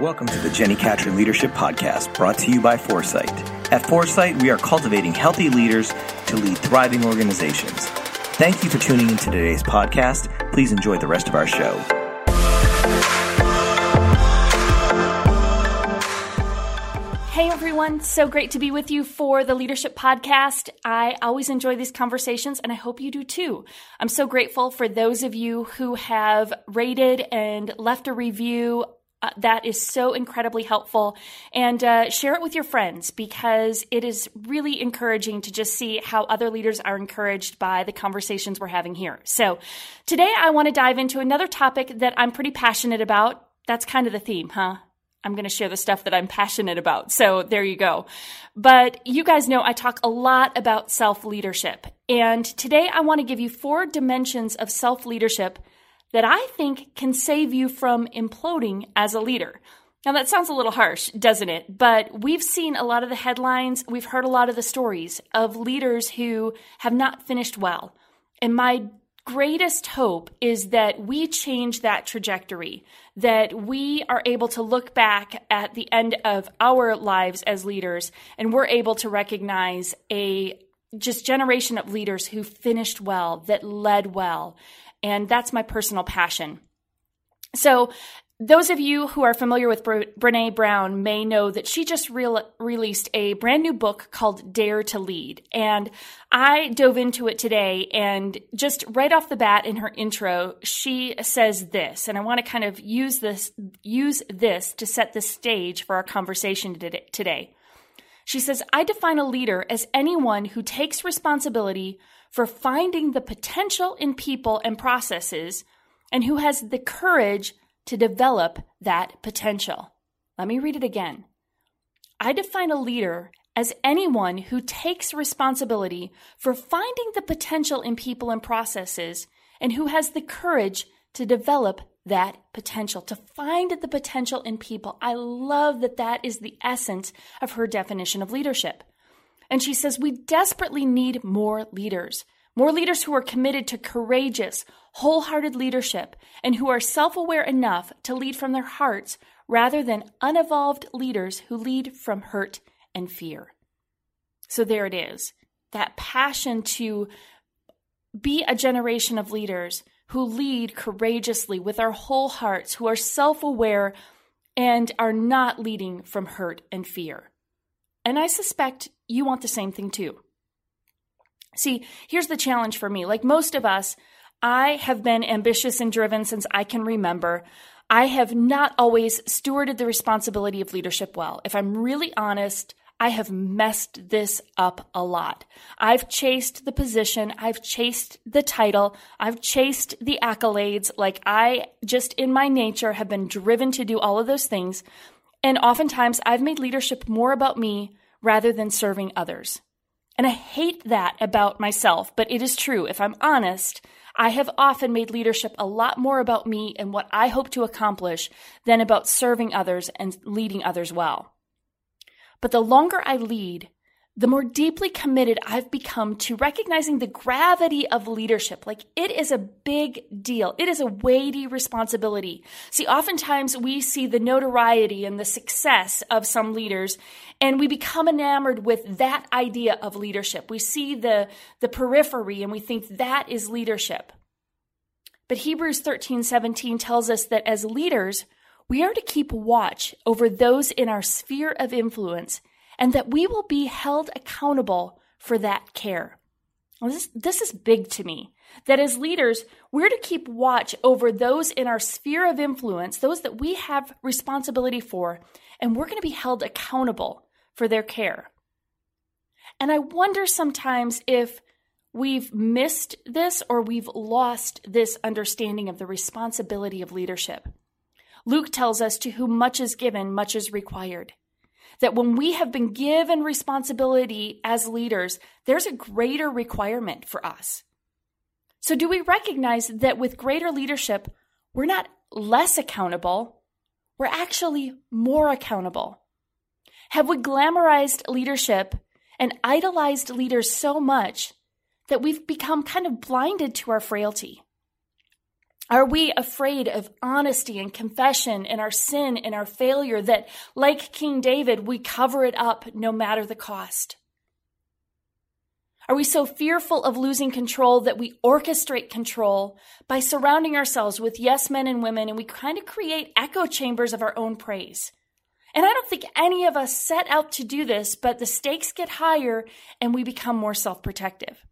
Welcome to the Jenni Catron Leadership Podcast, brought to you by 4Sight. At 4Sight, we are cultivating healthy leaders to lead thriving organizations. Thank you for tuning in to today's podcast. Please enjoy the rest of our show. Hey everyone, so great to be with you for the Leadership Podcast. I always enjoy these conversations and I hope you do too. I'm so grateful for those of you who have rated and left a review uh, that is so incredibly helpful. And uh, share it with your friends because it is really encouraging to just see how other leaders are encouraged by the conversations we're having here. So today I want to dive into another topic that I'm pretty passionate about. That's kind of the theme, huh? I'm going to share the stuff that I'm passionate about. So there you go. But you guys know I talk a lot about self leadership. And today I want to give you four dimensions of self leadership that I think can save you from imploding as a leader. Now, that sounds a little harsh, doesn't it? But we've seen a lot of the headlines, we've heard a lot of the stories of leaders who have not finished well. And my greatest hope is that we change that trajectory, that we are able to look back at the end of our lives as leaders and we're able to recognize a just generation of leaders who finished well, that led well, and that's my personal passion. So, those of you who are familiar with Brene Brown may know that she just re- released a brand new book called Dare to Lead. And I dove into it today and just right off the bat in her intro, she says this, and I want to kind of use this, use this to set the stage for our conversation today. She says, I define a leader as anyone who takes responsibility for finding the potential in people and processes and who has the courage to develop that potential. Let me read it again. I define a leader as anyone who takes responsibility for finding the potential in people and processes and who has the courage to develop that potential, to find the potential in people. I love that that is the essence of her definition of leadership. And she says, We desperately need more leaders, more leaders who are committed to courageous, wholehearted leadership and who are self aware enough to lead from their hearts rather than unevolved leaders who lead from hurt and fear. So there it is that passion to be a generation of leaders who lead courageously with our whole hearts, who are self aware and are not leading from hurt and fear. And I suspect you want the same thing too. See, here's the challenge for me. Like most of us, I have been ambitious and driven since I can remember. I have not always stewarded the responsibility of leadership well. If I'm really honest, I have messed this up a lot. I've chased the position, I've chased the title, I've chased the accolades. Like I just in my nature have been driven to do all of those things. And oftentimes I've made leadership more about me rather than serving others. And I hate that about myself, but it is true. If I'm honest, I have often made leadership a lot more about me and what I hope to accomplish than about serving others and leading others well. But the longer I lead, the more deeply committed I've become to recognizing the gravity of leadership. Like it is a big deal. It is a weighty responsibility. See, oftentimes we see the notoriety and the success of some leaders and we become enamored with that idea of leadership. We see the, the periphery and we think that is leadership. But Hebrews 13, 17 tells us that as leaders, we are to keep watch over those in our sphere of influence and that we will be held accountable for that care. This, this is big to me. That as leaders, we're to keep watch over those in our sphere of influence, those that we have responsibility for, and we're going to be held accountable for their care. And I wonder sometimes if we've missed this or we've lost this understanding of the responsibility of leadership. Luke tells us to whom much is given, much is required that when we have been given responsibility as leaders, there's a greater requirement for us. So, do we recognize that with greater leadership, we're not less accountable, we're actually more accountable? Have we glamorized leadership and idolized leaders so much that we've become kind of blinded to our frailty? Are we afraid of honesty and confession and our sin and our failure that, like King David, we cover it up no matter the cost? Are we so fearful of losing control that we orchestrate control by surrounding ourselves with yes men and women and we kind of create echo chambers of our own praise? And I don't think any of us set out to do this, but the stakes get higher and we become more self protective.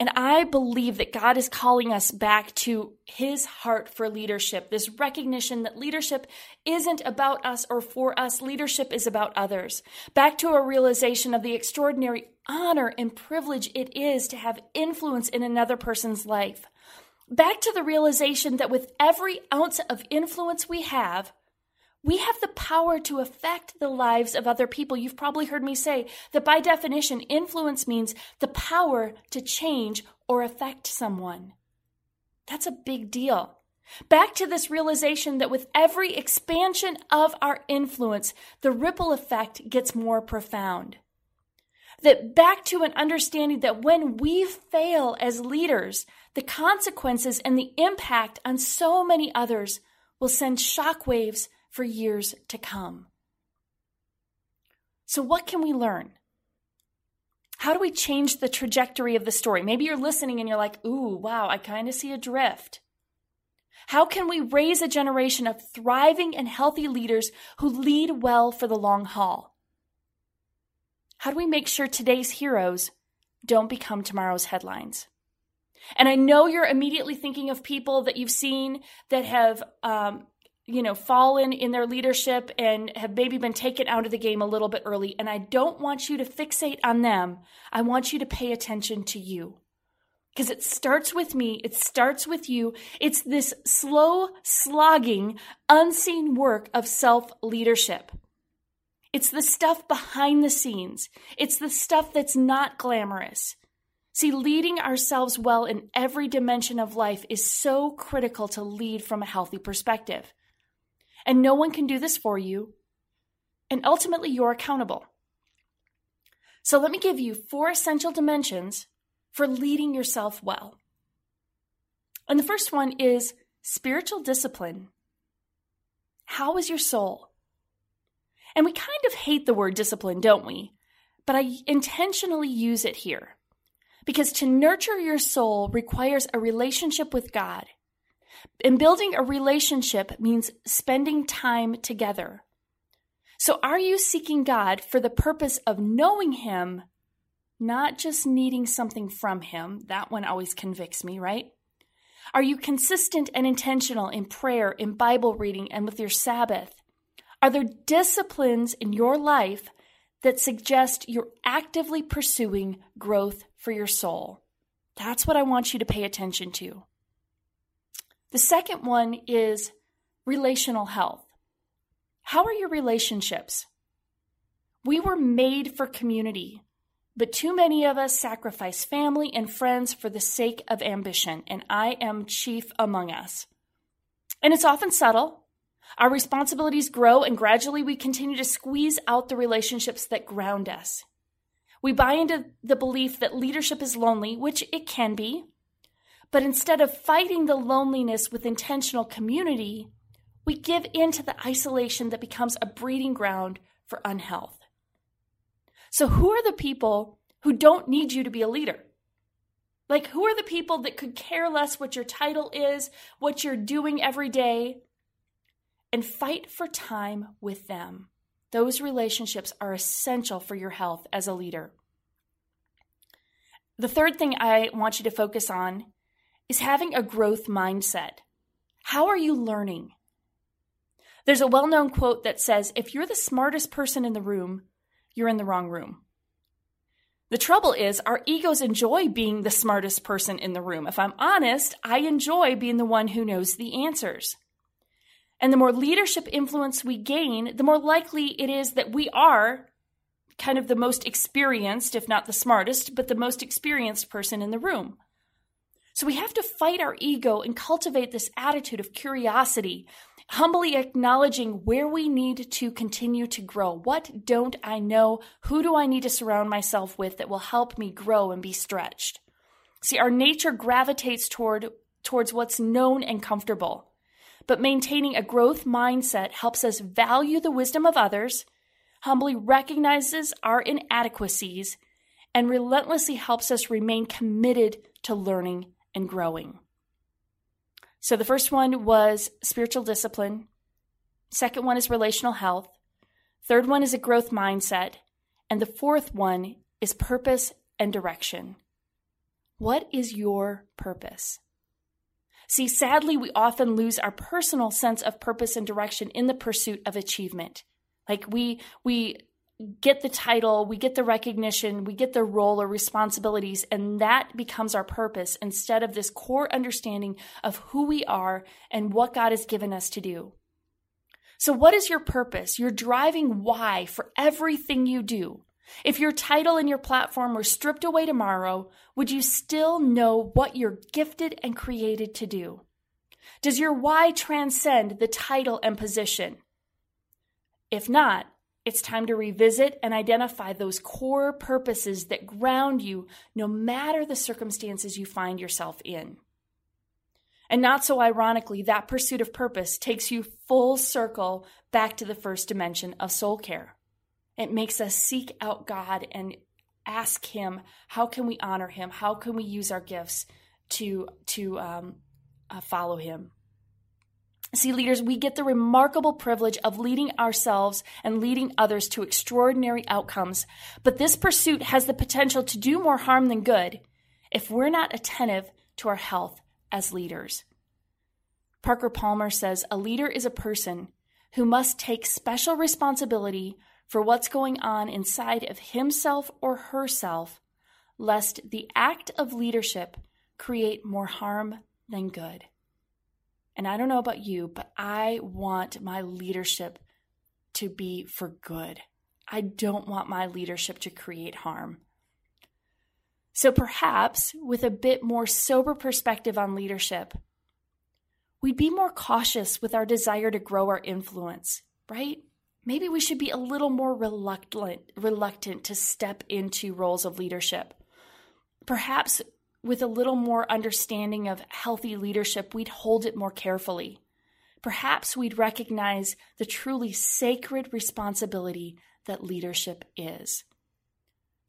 And I believe that God is calling us back to his heart for leadership, this recognition that leadership isn't about us or for us, leadership is about others. Back to a realization of the extraordinary honor and privilege it is to have influence in another person's life. Back to the realization that with every ounce of influence we have, we have the power to affect the lives of other people. You've probably heard me say that by definition, influence means the power to change or affect someone. That's a big deal. Back to this realization that with every expansion of our influence, the ripple effect gets more profound. That back to an understanding that when we fail as leaders, the consequences and the impact on so many others will send shockwaves for years to come. So, what can we learn? How do we change the trajectory of the story? Maybe you're listening and you're like, ooh, wow, I kind of see a drift. How can we raise a generation of thriving and healthy leaders who lead well for the long haul? How do we make sure today's heroes don't become tomorrow's headlines? And I know you're immediately thinking of people that you've seen that have um, you know, fallen in their leadership and have maybe been taken out of the game a little bit early. And I don't want you to fixate on them. I want you to pay attention to you. Because it starts with me, it starts with you. It's this slow, slogging, unseen work of self leadership. It's the stuff behind the scenes, it's the stuff that's not glamorous. See, leading ourselves well in every dimension of life is so critical to lead from a healthy perspective and no one can do this for you. And ultimately, you're accountable. So, let me give you four essential dimensions for leading yourself well. And the first one is spiritual discipline. How is your soul? And we kind of hate the word discipline, don't we? But I intentionally use it here because to nurture your soul requires a relationship with God and building a relationship means spending time together. So, are you seeking God for the purpose of knowing Him, not just needing something from Him? That one always convicts me, right? Are you consistent and intentional in prayer, in Bible reading, and with your Sabbath? Are there disciplines in your life that suggest you're actively pursuing growth for your soul? That's what I want you to pay attention to. The second one is relational health. How are your relationships? We were made for community, but too many of us sacrifice family and friends for the sake of ambition, and I am chief among us. And it's often subtle. Our responsibilities grow, and gradually we continue to squeeze out the relationships that ground us. We buy into the belief that leadership is lonely, which it can be, but instead of fighting the loneliness with intentional community, we give in to the isolation that becomes a breeding ground for unhealth. So, who are the people who don't need you to be a leader? Like, who are the people that could care less what your title is, what you're doing every day, and fight for time with them? Those relationships are essential for your health as a leader. The third thing I want you to focus on is having a growth mindset. How are you learning? There's a well known quote that says, if you're the smartest person in the room, you're in the wrong room. The trouble is, our egos enjoy being the smartest person in the room. If I'm honest, I enjoy being the one who knows the answers. And the more leadership influence we gain, the more likely it is that we are kind of the most experienced, if not the smartest, but the most experienced person in the room. So we have to fight our ego and cultivate this attitude of curiosity, humbly acknowledging where we need to continue to grow. What don't I know? Who do I need to surround myself with that will help me grow and be stretched? See, our nature gravitates toward towards what's known and comfortable. But maintaining a growth mindset helps us value the wisdom of others, humbly recognizes our inadequacies, and relentlessly helps us remain committed to learning and growing. So the first one was spiritual discipline. Second one is relational health. Third one is a growth mindset. And the fourth one is purpose and direction. What is your purpose? See, sadly, we often lose our personal sense of purpose and direction in the pursuit of achievement. Like we, we get the title, we get the recognition, we get the role or responsibilities, and that becomes our purpose instead of this core understanding of who we are and what God has given us to do. So, what is your purpose? Your driving why for everything you do? If your title and your platform were stripped away tomorrow, would you still know what you're gifted and created to do? Does your why transcend the title and position? If not, it's time to revisit and identify those core purposes that ground you no matter the circumstances you find yourself in. And not so ironically, that pursuit of purpose takes you full circle back to the first dimension of soul care. It makes us seek out God and ask Him, how can we honor Him? How can we use our gifts to, to um, uh, follow Him? See, leaders, we get the remarkable privilege of leading ourselves and leading others to extraordinary outcomes. But this pursuit has the potential to do more harm than good if we're not attentive to our health as leaders. Parker Palmer says a leader is a person who must take special responsibility for what's going on inside of himself or herself, lest the act of leadership create more harm than good. And I don't know about you, but I want my leadership to be for good. I don't want my leadership to create harm. So perhaps with a bit more sober perspective on leadership, we'd be more cautious with our desire to grow our influence, right? Maybe we should be a little more reluctant reluctant to step into roles of leadership. Perhaps with a little more understanding of healthy leadership, we'd hold it more carefully. Perhaps we'd recognize the truly sacred responsibility that leadership is.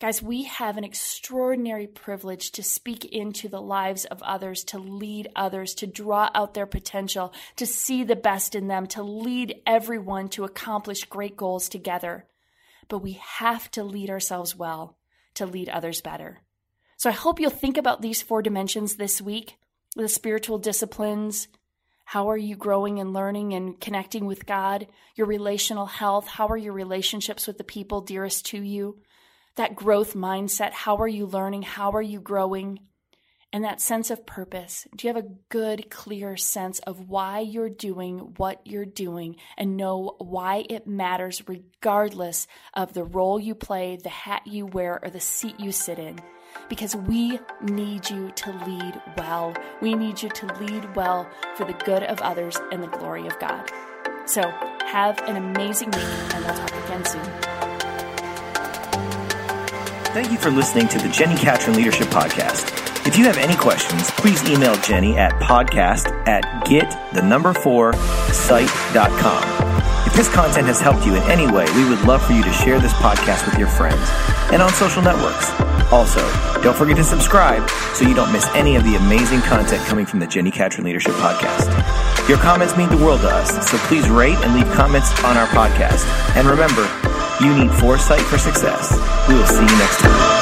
Guys, we have an extraordinary privilege to speak into the lives of others, to lead others, to draw out their potential, to see the best in them, to lead everyone to accomplish great goals together. But we have to lead ourselves well to lead others better. So I hope you'll think about these four dimensions this week the spiritual disciplines. How are you growing and learning and connecting with God? Your relational health. How are your relationships with the people dearest to you? That growth mindset. How are you learning? How are you growing? And that sense of purpose. Do you have a good, clear sense of why you're doing what you're doing and know why it matters, regardless of the role you play, the hat you wear, or the seat you sit in? Because we need you to lead well. We need you to lead well for the good of others and the glory of God. So, have an amazing week, and we'll talk again soon. Thank you for listening to the Jenni Catron Leadership Podcast. If you have any questions, please email Jenni at podcast at get the number four site.com. If this content has helped you in any way, we would love for you to share this podcast with your friends and on social networks. Also, don't forget to subscribe so you don't miss any of the amazing content coming from the Jenni Catron Leadership Podcast. Your comments mean the world to us, so please rate and leave comments on our podcast. And remember, you need foresight for success. We will see you next time.